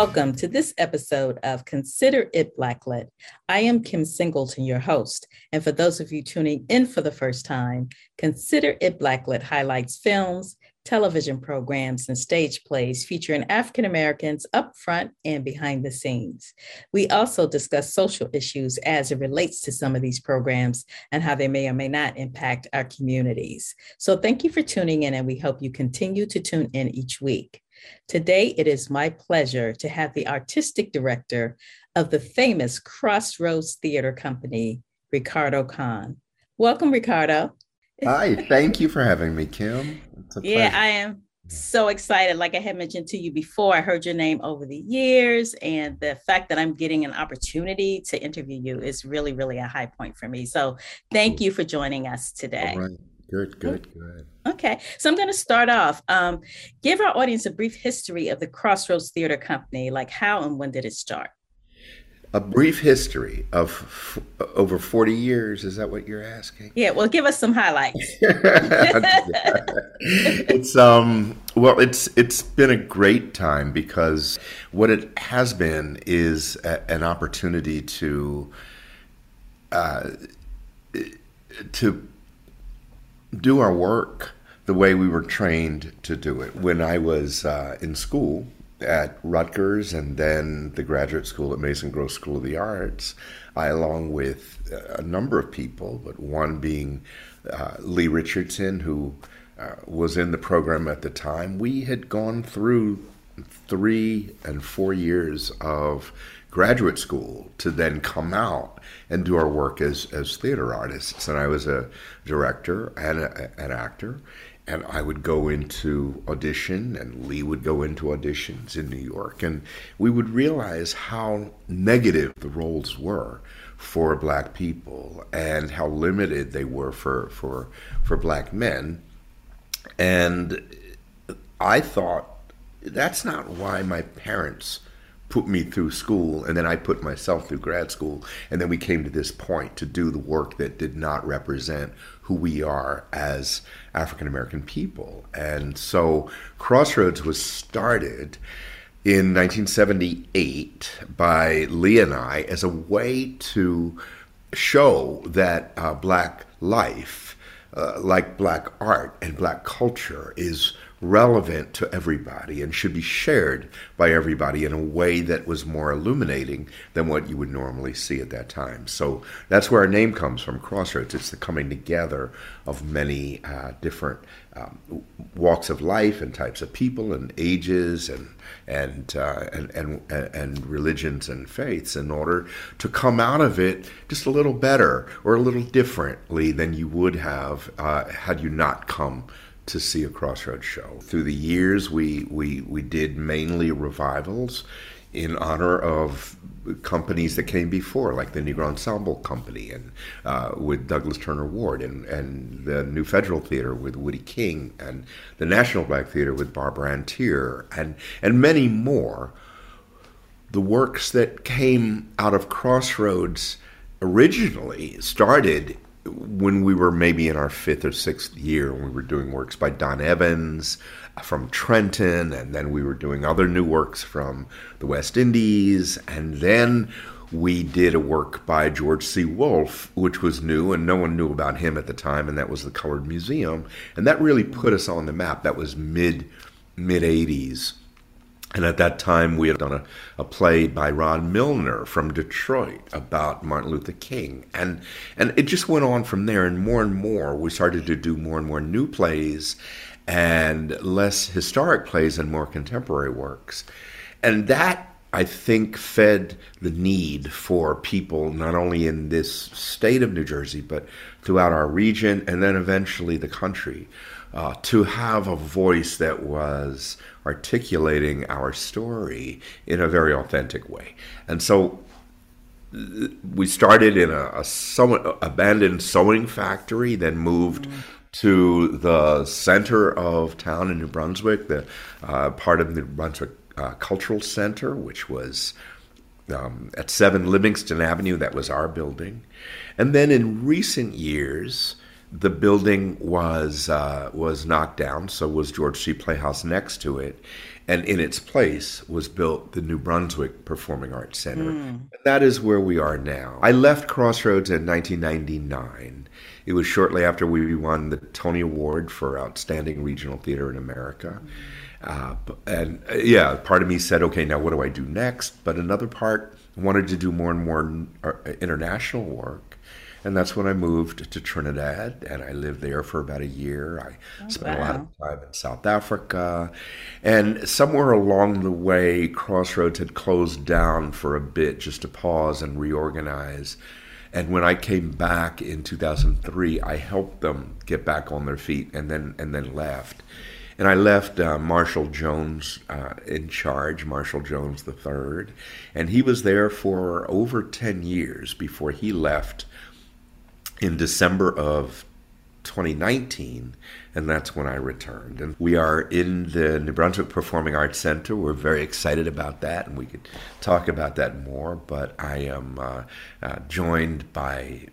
Welcome to this episode of Consider It Blacklit. I am Kim Singleton, your host. And for those of you tuning in for the first time, Consider It Blacklit highlights films, television programs, and stage plays featuring African Americans up front and behind the scenes. We also discuss social issues as it relates to some of these programs and how they may or may not impact our communities. So thank you for tuning in, and we hope you continue to tune in each week. Today, it is my pleasure to have the artistic director of the famous Crossroads Theater Company, Ricardo Khan. Welcome, Ricardo. Hi, thank you for having me, Kim. yeah, I am so excited. Like I had mentioned to you before, I heard your name over the years, and the fact that I'm getting an opportunity to interview you is really, really a high point for me. So, thank you for joining us today. All right. Good, good, good. Okay, so I'm going to start off. Um, give our audience a brief history of the Crossroads Theater Company, like how and when did it start? A brief history of f- over 40 years. Is that what you're asking? Yeah, well, give us some highlights. it's um well, it's it's been a great time because what it has been is a, an opportunity to uh, to do our work the way we were trained to do it. When I was uh, in school at Rutgers and then the graduate school at Mason Gross School of the Arts, I, along with a number of people, but one being uh, Lee Richardson, who uh, was in the program at the time, we had gone through three and four years of graduate school to then come out and do our work as, as theater artists. And I was a director and a, an actor. And I would go into audition, and Lee would go into auditions in New York. And we would realize how negative the roles were for black people and how limited they were for, for, for black men. And I thought, that's not why my parents put me through school and then I put myself through grad school and then we came to this point to do the work that did not represent who we are as African American people. And so Crossroads was started in 1978 by Lee and I as a way to show that uh, black life, uh, like black art and black culture, is relevant to everybody and should be shared by everybody in a way that was more illuminating than what you would normally see at that time. So that's where our name comes from, Crossroads. It's the coming together of many uh, different um, walks of life and types of people and ages and and, uh, and and and religions and faiths in order to come out of it just a little better or a little differently than you would have uh, had you not come to see a Crossroads show. Through the years, we, we, we did mainly revivals in honor of companies that came before, like the Negro Ensemble Company and uh, with Douglas Turner Ward, and, and the New Federal Theater with Woodie King, and the National Black Theater with Barbara Ann Teer, and, and many more. The works that came out of Crossroads originally started when we were maybe in our fifth or sixth year, we were doing works by Don Evans uh, from Trenton, and then we were doing other new works from the West Indies, and then we did a work by George C. Wolfe, which was new, and no one knew about him at the time, and that was the Colored Museum, and that really put us on the map. That was mid mid '80s, and at that time, we had done a, a, play by Ron Milner from Detroit about Martin Luther King. And, and it just went on from there. And more and more, we started to do more and more new plays and less historic plays and more contemporary works. And that, I think, fed the need for people, not only in this state of New Jersey, but throughout our region and then eventually the country, uh, to have a voice that was articulating our story in a very authentic way. And so we started in a, a sew- abandoned sewing factory, then moved mm. to the center of town in New Brunswick, the uh, part of the Brunswick uh, Cultural Center, which was um, at 7 Livingston Avenue. That was our building. And then in recent years, the building was uh, was knocked down, so was George Street Playhouse next to it, and in its place was built the New Brunswick Performing Arts Center. Mm. That is where we are now. I left Crossroads in 1999. It was shortly after we won the Tony Award for Outstanding Regional Theater in America. Uh, and uh, yeah, part of me said, okay, now what do I do next? But another part wanted to do more and more uh, international work. And that's when I moved to Trinidad, and I lived there for about a year. I oh, spent wow. a lot of time in South Africa. And somewhere along the way, Crossroads had closed down for a bit just to pause and reorganize. And when I came back in 2003, I helped them get back on their feet and then, and then left. And I left uh, Marshall Jones uh, in charge, Marshall Jones III, and he was there for over 10 years before he left in December of 2019, and that's when I returned. And we are in the New Brunswick Performing Arts Center. We're very excited about that, and we could talk about that more. But I am uh, uh, joined by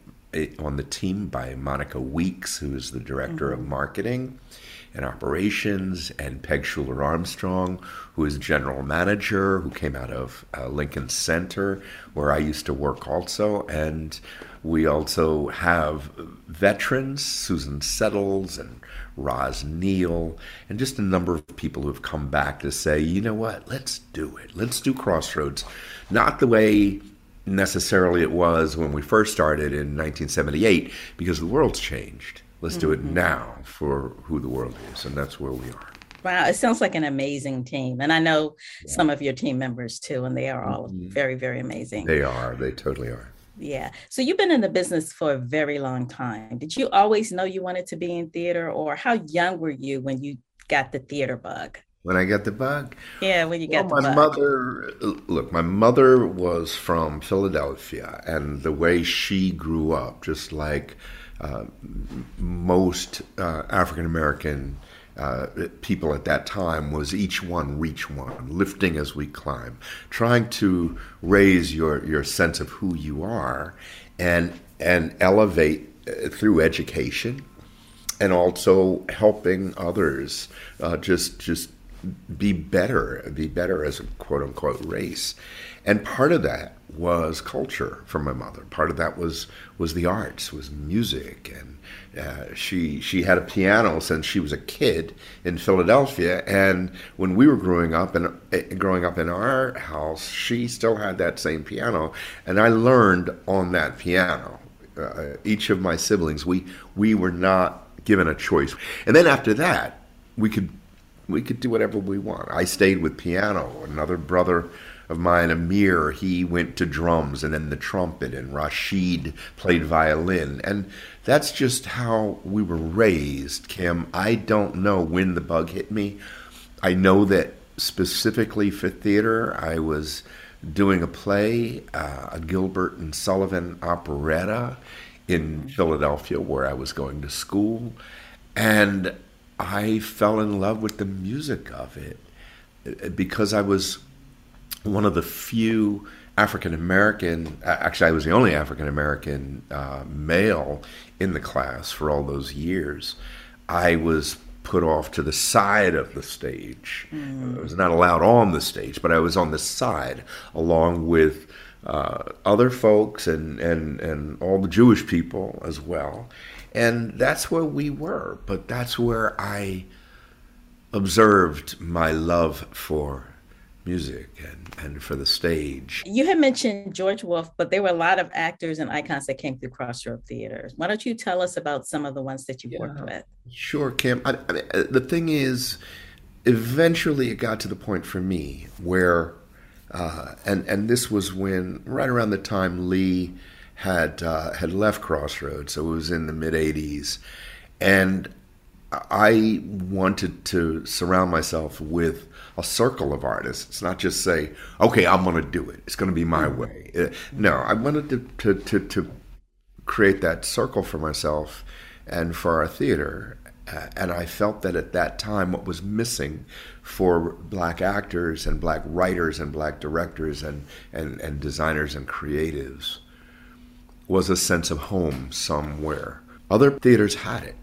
on the team by Monica Weeks, who is the director mm-hmm. of marketing and operations, and Peg Schuler Armstrong, who is general manager, who came out of uh, Lincoln Center, where I used to work also, and we also have veterans, Susan Settles and Roz Neal, and just a number of people who have come back to say, you know what, let's do it. Let's do Crossroads. Not the way necessarily it was when we first started in 1978, because the world's changed. Let's mm-hmm. do it mm-hmm. now for who the world is, and that's where we are. Wow, it sounds like an amazing team. And I know yeah. some of your team members too, and they are all mm-hmm. very, very amazing. They are, they totally are. Yeah. So you've been in the business for a very long time. Did you always know you wanted to be in theater, or how young were you when you got the theater bug? When I got the bug? Yeah, when you got well, my bug. mother. Look, my mother was from Philadelphia, and the way she grew up, just like uh, most uh, African American uh, people at that time was each one reach one, lifting as we climb, trying to raise your, your sense of who you are and, and elevate uh, through education and also helping others uh, just, just be better, be better as a quote unquote race. And part of that was culture for my mother. Part of that was was the arts, was music, and uh, she she had a piano since she was a kid in Philadelphia. And when we were growing up and uh, growing up in our house, she still had that same piano, and I learned on that piano. Uh, each of my siblings, we we were not given a choice, and then after that, we could we could do whatever we want. I stayed with piano. Another brother of mine, Amir, he went to drums and then the trumpet, and Rashid played violin. And that's just how we were raised, Kim. I don't know when the bug hit me. I know that specifically for theater, I was doing a play, uh, a Gilbert and Sullivan operetta in Philadelphia, where I was going to school. And I fell in love with the music of it because I was one of the few African American, actually, I was the only African American uh, male in the class for all those years. I was put off to the side of the stage. Mm. I was not allowed on the stage, but I was on the side along with uh, other folks and, and, and all the Jewish people as well. And that's where we were, but that's where I observed my love for music and, and for the stage. You had mentioned George Wolfe, but there were a lot of actors and icons that came through Crossroad Theater. Why don't you tell us about some of the ones that you yeah, worked with? Sure, Kim. I, I mean, uh, the thing is, eventually it got to the point for me where, uh, and and this was when right around the time Lee had uh, had left Crossroads, so it was in the mid '80s, and I wanted to surround myself with a circle of artists. It's not just say, okay, I'm going to do it. It's going to be my mm-hmm. way. Uh, no, I wanted to, to, to, to, create that circle for myself and for our theater. And I felt that at that time, what was missing for black actors and black writers and black directors and, and, and designers and creatives was a sense of home somewhere Other theaters had it.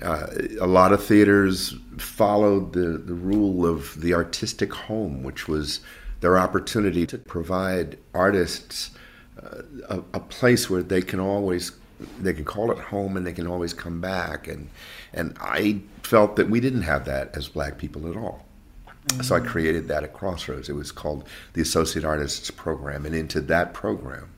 Uh, a lot of theaters followed the, the rule of the artistic home, which was their opportunity to provide artists uh, a, a, place where they can always they can call it home and they can always come back and and I felt that we didn't have that as black people at all. Mm-hmm. So I mm. created that at Crossroads. It was called the Associate Artists Program and into that program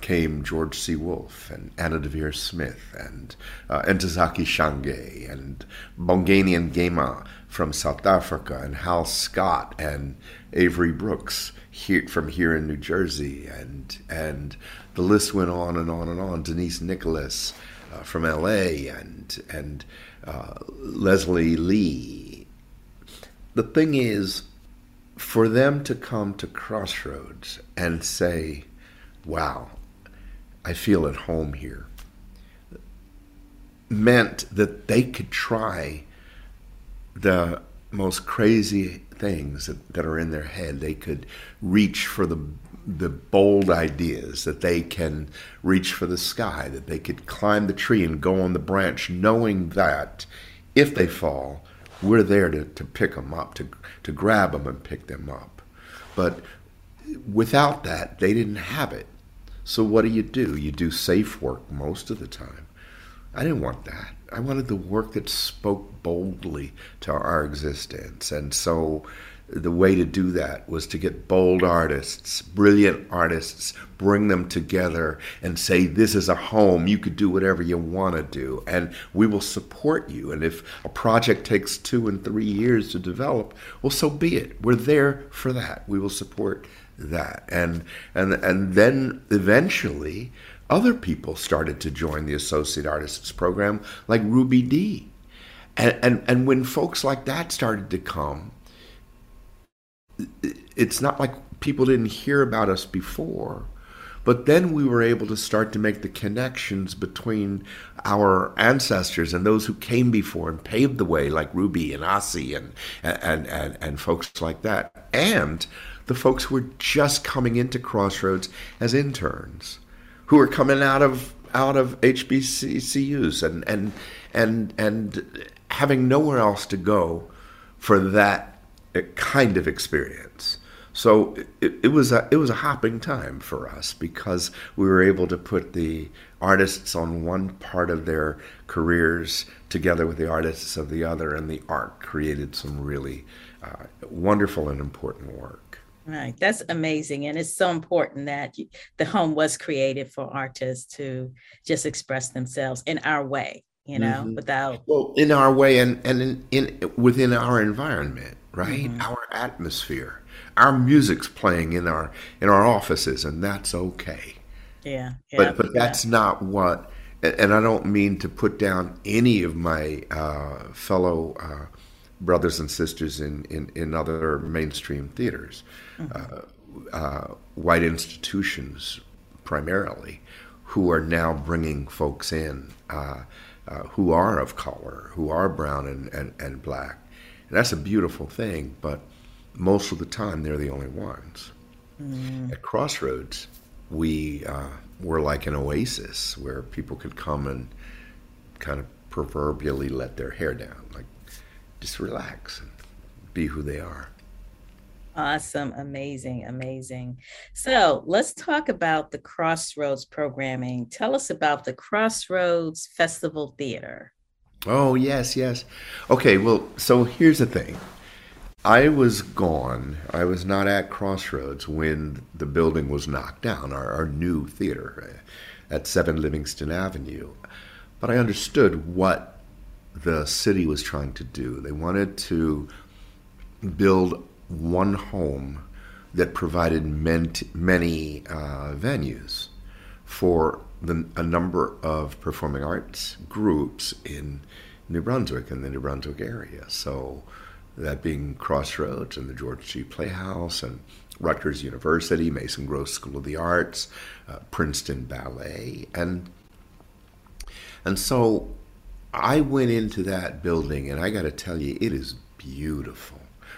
came George C. Wolfe and Anna Deavere Smith and uh, Ntozake Shange and Mbongeni Ngema from South Africa and Hal Scott and Avery Brooks here, from here in New Jersey and and the list went on and on and on. Denise Nicholas uh, from L.A. and and uh, Leslie Lee. The thing is, for them to come to Crossroads and say, "Wow, I feel at home here, meant that they could try the most crazy things that, that are in their head. They could reach for the the bold ideas that they can reach for the sky, that they could climb the tree and go on the branch, knowing that if they fall, we're there to, to pick them up, to, to grab them and pick them up. But without that, they didn't have it. So what do you do? You do safe work most of the time. I didn't want that. I wanted the work that spoke boldly to our existence. And so the way to do that was to get bold artists, brilliant artists, bring them together and say, This is a home. You could do whatever you want to do, and we will support you. And if a project takes two and three years to develop, well, so be it. We're there for that. We will support that. And and and then eventually other people started to join the associate artists program like Ruby Dee And and and when folks like that started to come, it's not like people didn't hear about us before. But then we were able to start to make the connections between our ancestors and those who came before and paved the way, like Ruby and Ossie and and and, and folks like that. And the folks who were just coming into Crossroads as interns, who were coming out of out of HBCUs and and and and having nowhere else to go for that kind of experience. So it, it, was a it was a hopping time for us because we were able to put the artists on one part of their careers together with the artists of the other, and the art created some really uh, wonderful and important work. Right. That's amazing. And it's so important that the home was created for artists to just express themselves in our way, you know, mm-hmm. without well, in our way and, and in, in within our environment, right? Mm-hmm. Our atmosphere. Our music's playing in our in our offices and that's okay. Yeah. yeah but but that's not what and I don't mean to put down any of my uh, fellow uh, brothers and sisters in, in, in other mainstream theaters, mm-hmm. uh, uh, white institutions primarily, who are now bringing folks in uh, uh, who are of color, who are brown and, and, and black. And that's a beautiful thing, but most of the time they're the only ones. Mm. At Crossroads, we uh, were like an oasis where people could come and kind of proverbially let their hair down. Like just relax and be who they are. Awesome, amazing, amazing. So let's talk about the Crossroads programming. Tell us about the Crossroads Festival Theater. Oh, yes, yes. Okay, well, so here's the thing. I was gone. I was not at Crossroads when the building was knocked down, our, our new theater uh, at 7 Livingston Avenue. But I understood what the city was trying to do. They wanted to build one home that provided many uh, venues for the, a number of performing arts groups in New Brunswick and the New Brunswick area. So that being Crossroads and the George Street Playhouse and Rutgers University, Mason Gross School of the Arts, uh, Princeton Ballet, and and so I went into that building, and I got to tell you, it is beautiful.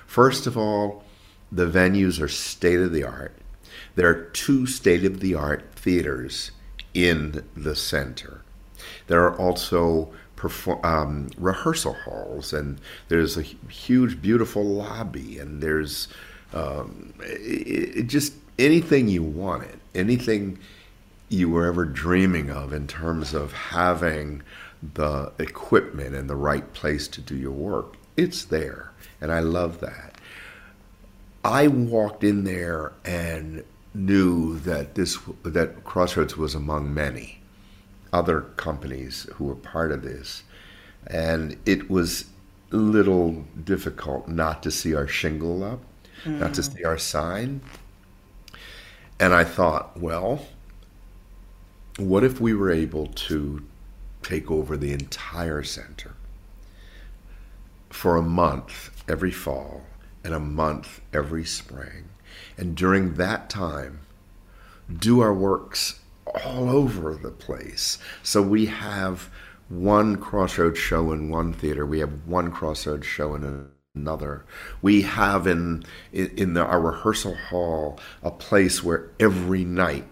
First of all, the venues are state of the art. There are two state of the art theaters in the center. There are also perform, um, rehearsal halls, and there's a huge, beautiful lobby, and there's um, it, it just anything you wanted, anything you were ever dreaming of in terms of having the equipment and the right place to do your work. It's there, and I love that. I walked in there and knew that this that Crossroads was among many other companies who were part of this, and it was a little difficult not to see our shingle up, mm. not to mm. see our sign. And I thought, well, what if we were able to take over the entire center for a month every fall and a month every spring? And during that time, do our works all over the place. So we have one crossroads show in one theater, we have one crossroads show in another. We have in in the, our rehearsal hall a place where every night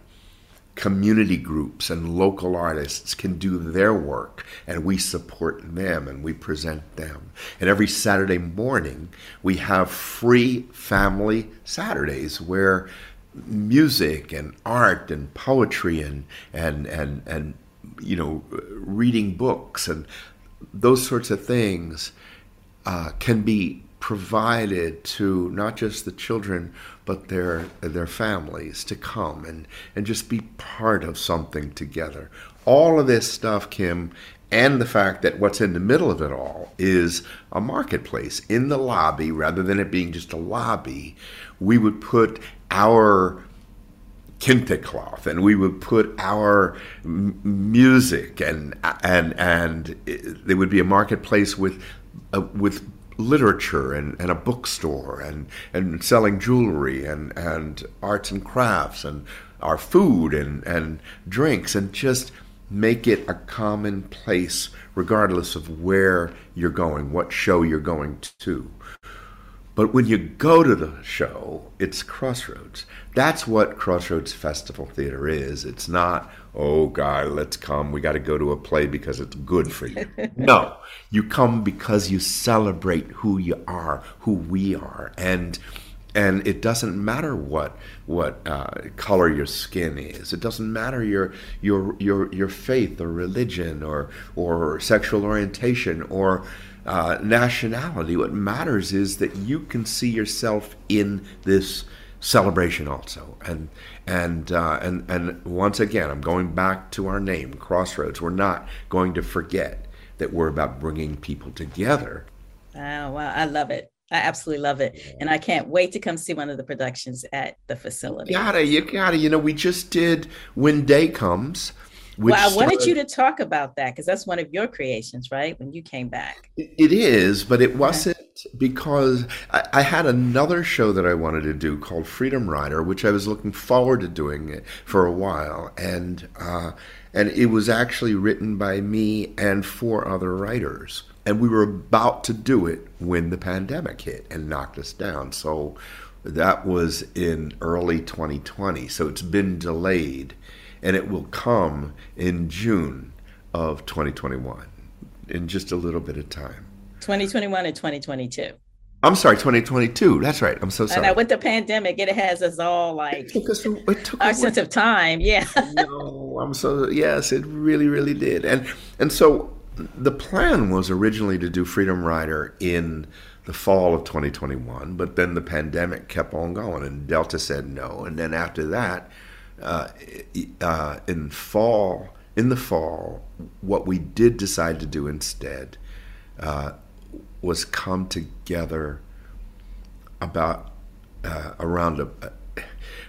community groups and local artists can do their work and we support them and we present them. And every Saturday morning we have free family Saturdays where music and art and poetry and and and and you know reading books and those sorts of things uh, can be provided to not just the children but their their families to come and and just be part of something together. All of this stuff kim and the fact that what's in the middle of it all is a marketplace. In the lobby rather than it being just a lobby we would put our kente cloth and we would put our m- music and and and it, there would be a marketplace with uh, with literature and, and a bookstore and, and selling jewelry and, and arts and crafts and our food and, and drinks and just make it a common place regardless of where you're going, what show you're going to. But when you go to the show, it's Crossroads. That's what Crossroads Festival Theater is. It's not, oh, God, let's come. We got to go to a play because it's good for you. no, you come because you celebrate who you are, who we are. And and it doesn't matter what what uh, color your skin is. It doesn't matter your your your your faith or religion or or sexual orientation or uh, nationality. What matters is that you can see yourself in this celebration also. And and uh, and and once again, I'm going back to our name, Crossroads. We're not going to forget that we're about bringing people together. Oh, wow, I love it. I absolutely love it, and I can't wait to come see one of the productions at the facility. You gotta, you gotta. You know, we just did When Day Comes, well, I wanted started, you to talk about that because that's one of your creations, right? When you came back. It is, but it wasn't because I, I, had another show that I wanted to do called Freedom Rider, which I was looking forward to doing for a while, and uh, and it was actually written by me and four other writers, and we were about to do it when the pandemic hit and knocked us down. So that was in early 2020. So it's been delayed and it will come in June of 2021 in just a little bit of time. 2021 and 2022. I'm sorry, 2022. That's right. I'm so sorry. And with the pandemic, it has us all like it took us, it took our sense of time. Yeah. no, I'm so yes, it really, really did. And and so the plan was originally to do Freedom Rider in the fall of 2021, but then the pandemic kept on going, and Delta said no. And then after that, uh, uh, in fall, in the fall, what we did decide to do instead uh, was come together about uh, around a,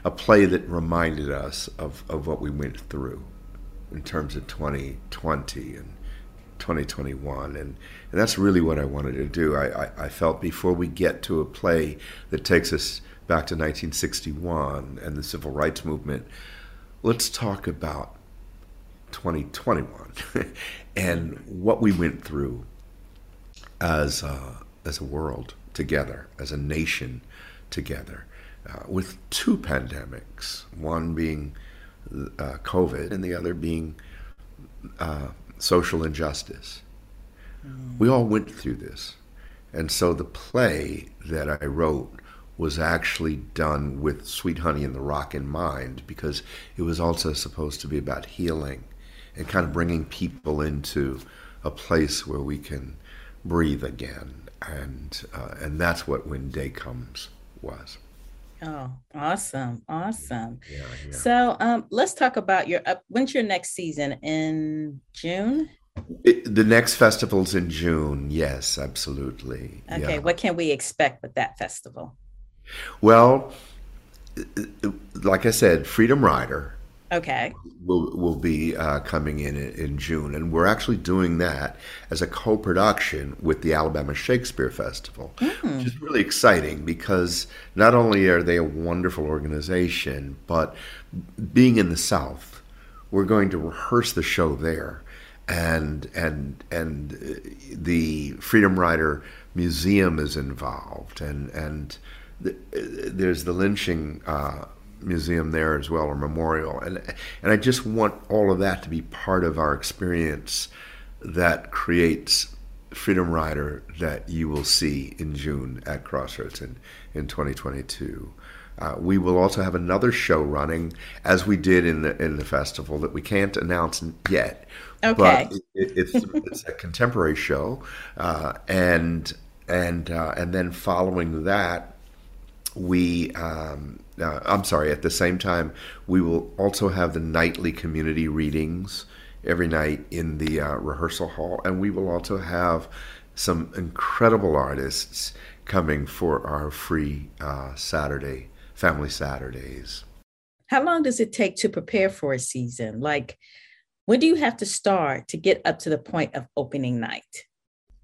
a play that reminded us of, of what we went through in terms of 2020 and 2021 and, and that's really what I wanted to do. I, I, I felt before we get to a play that takes us back to 1961 and the civil rights movement, let's talk about 2021 and what we went through as a, as a world together, as a nation together, uh, with two pandemics, one being uh, COVID and the other being uh, social injustice. Mm. We all went through this. And so the play that I wrote was actually done with Sweet Honey in the Rock in mind because it was also supposed to be about healing and kind of bringing people into a place where we can breathe again. And, uh, and that's what When Day Comes was. Oh, awesome. Awesome. Yeah, yeah. So um, let's talk about your, uh, when's your next season? In June? It, the next festival's in June. Yes, absolutely. Okay. Yeah. What can we expect with that festival? Well, like I said, Freedom Rider. Okay. Will will be uh, coming in in June, and we're actually doing that as a co-production with the Alabama Shakespeare Festival, mm. which is really exciting because not only are they a wonderful organization, but being in the South, we're going to rehearse the show there, and and and the Freedom Rider Museum is involved, and and the, there's the lynching uh, museum there as well, or memorial, and and I just want all of that to be part of our experience that creates Freedom Rider that you will see in June at Crossroads in in 2022. Uh, we will also have another show running, as we did in the in the festival, that we can't announce yet. Okay. But it, it, it's it's a contemporary show, uh, and and uh, and then following that, we um, uh, I'm sorry. At the same time, we will also have the nightly community readings every night in the uh, rehearsal hall, and we will also have some incredible artists coming for our free uh, Saturday family Saturdays. How long does it take to prepare for a season? Like, when do you have to start to get up to the point of opening night?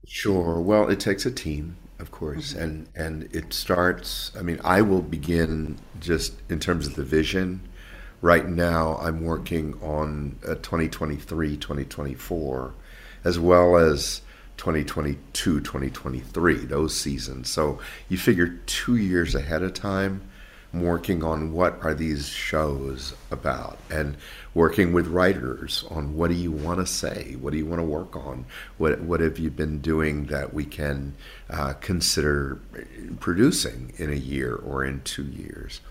Sure. Well, it takes a team of course, mm-hmm. and and it starts. I mean, I will begin just in terms of the vision. Right now, I'm working on 2023, 2024, as well as 2022, 2023, those seasons. So you figure two years ahead of time working on what are these shows about and working with writers on what do you want to say what do you want to work on what what have you been doing that we can uh, consider producing in a year or in two years.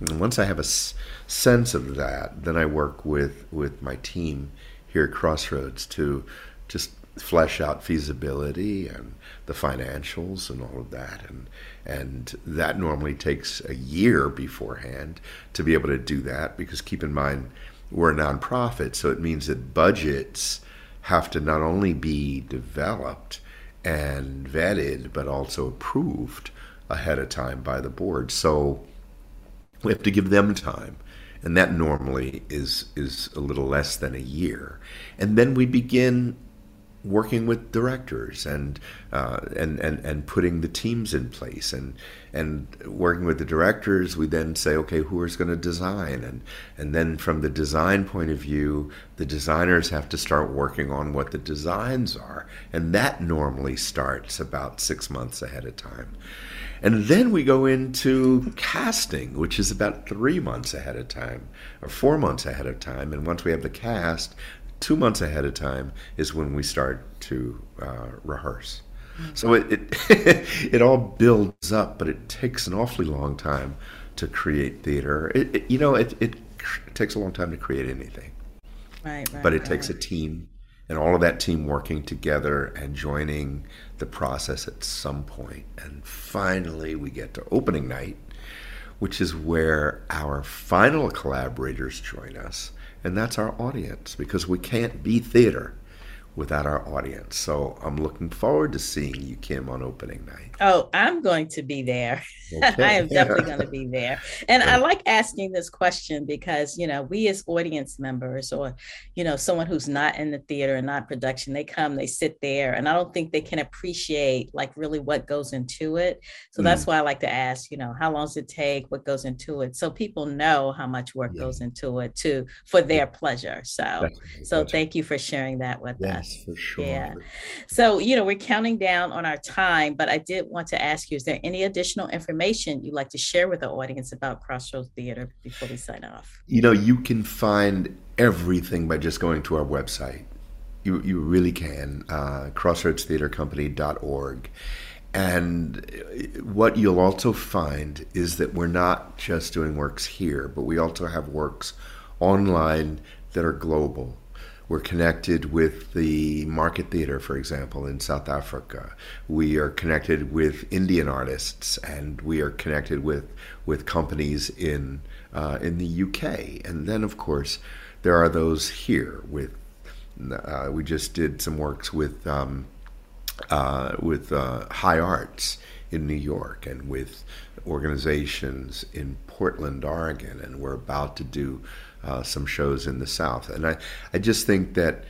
And once I have a s- sense of that then I work with with my team here at Crossroads to just flesh out feasibility and the financials and all of that. And and that normally takes a year beforehand to be able to do that because keep in mind we're a nonprofit so it means that budgets have to not only be developed and vetted but also approved ahead of time by the board. So we have to give them time and that normally is is a little less than a year. And then we begin working with directors and uh, and and and putting the teams in place and and working with the directors we then say okay who is going to design? And and then from the design point of view the designers have to start working on what the designs are. And that normally starts about 6 months ahead of time. And then we go into casting, which is about three months ahead of time or four months ahead of time. And once we have the cast, two months ahead of time is when we start to uh, rehearse. Mm-hmm. So it, it, it all builds up, but it takes an awfully long time to create theater. It, it, you know, it, it takes a long time to create anything. Right, right. But it right. takes a team and all of that team working together and joining the process at some point. And finally, we get to opening night, which is where our final collaborators join us and that's our audience because we can't be theater without our audience. So I'm looking forward to seeing you, Kim, on opening night. Oh, I'm going to be there. Okay. I am definitely going to be there. And I like asking this question because, you know, we as audience members or, you know, someone who's not in the theater and not production, they come, they sit there, and I don't think they can appreciate like really what goes into it. So mm. that's why I like to ask, you know, how long does it take? What goes into it? So people know how much work yeah. goes into it too for their pleasure. So, so thank you for sharing that with us. Yes, for sure. Yeah. So, you know, we're counting down on our time, but I did want to ask you, is there any additional information you'd like to share with the audience about Crossroads Theater before we sign off? You know, you can find everything by just going to our website. You, you really can. Uh, crossroadstheatercompany.org. And what you'll also find is that we're not just doing works here, but we also have works online that are global. We're connected with the Market Theatre, for example, in South Africa. We are connected with Indian artists, and we are connected with, with companies in, uh, in the UK. And then, of course, there are those here with uh, we just did some works with um, uh, with uh, High Arts in New York and with organizations in Portland, Oregon, and we're about to do uh, some shows in the South. And I, I just think that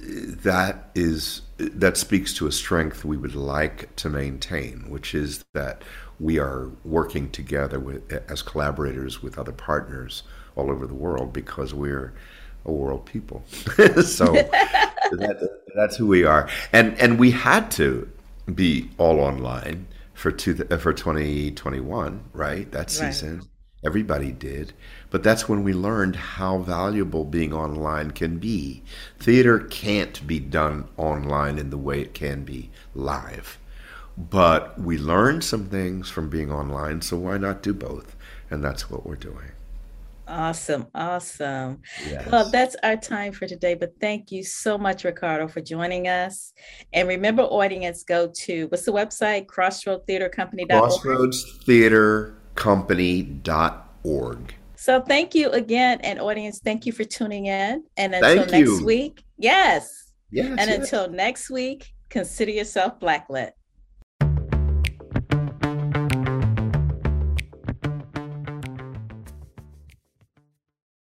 that is that speaks to a strength we would like to maintain, which is that we are working together with as collaborators with other partners all over the world because we're a world people. so that, that's who we are, and and we had to be all online for two for twenty twenty one, right? That season, right. Everybody did, but that's when we learned how valuable being online can be. Theater can't be done online in the way it can be live, but we learned some things from being online. So why not do both? And that's what we're doing. Awesome. Awesome. Yes. Well, that's our time for today. But thank you so much, Ricardo, for joining us. And remember, audience, go to what's the website? Crossroadstheatercompany.org. Crossroadstheatercompany.org. So thank you again. And audience, thank you for tuning in. And until thank next you. week, yes. Yes. And yes. until next week, consider yourself blacklit.